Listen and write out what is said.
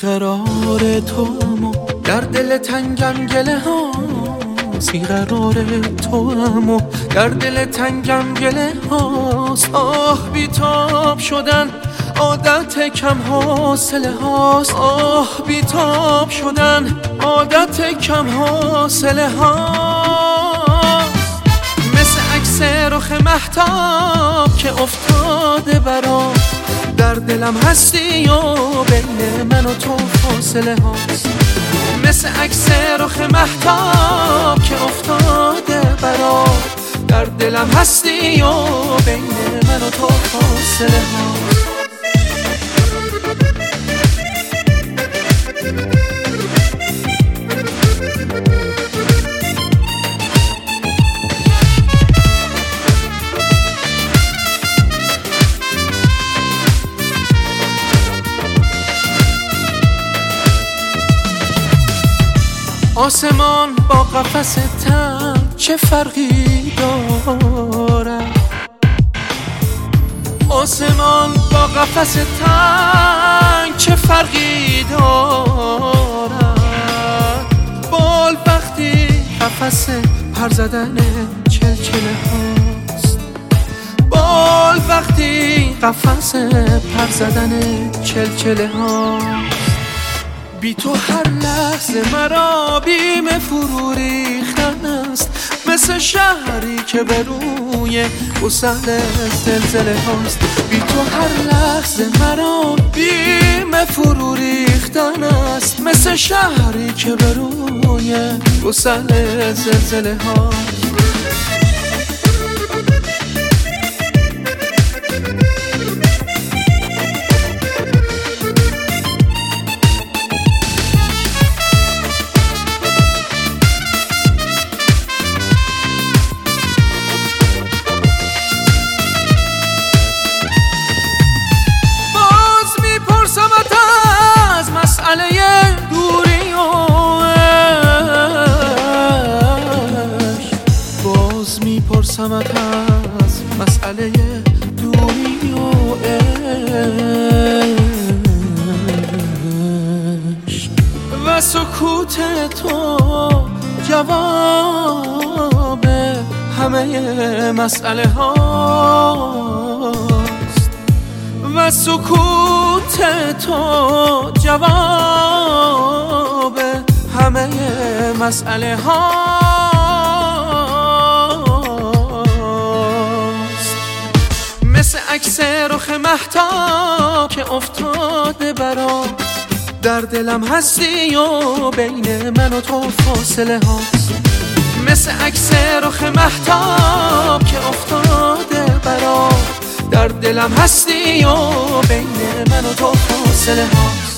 بیقرار تو امو در دل تنگم گله ها بیقرار تو امو در دل تنگم گله ها آه بیتاب شدن عادت کم حاصله هاست آه بیتاب شدن عادت کم حاصله هاست مثل عکس رخ محتاب که افتاده برام دلم هستی و بین من و تو فاصله هاست. مثل عکس رخ محتاب که افتاده برام در دلم هستی و بین من و تو فاصله هاست. آسمان با قفس تن چه فرقی دارد آسمان با قفس تن چه فرقی دارد بال وقتی قفس پر زدن چلچله هاست. بال وقتی قفس پر زدن چلچله هاست. بی تو هر لحظه مرا بیم فرو ریختن است. مثل شهری که به روی گسل زلزله هاست. بی تو هر لحظه مرا بیم فرو ریختن است. مثل شهری که به روی گسل زلزله هاست. از مسئله دوری و و سکوت تو جواب همه مسئله هاست. و سکوت تو جواب همه مسئله هاست. مثل رخ محتاب که افتاده برام در دلم هستی و بین من و تو فاصله هاست. مثل عکس رخ محتاب که افتاده برام در دلم هستی و بین من و تو فاصله هاست.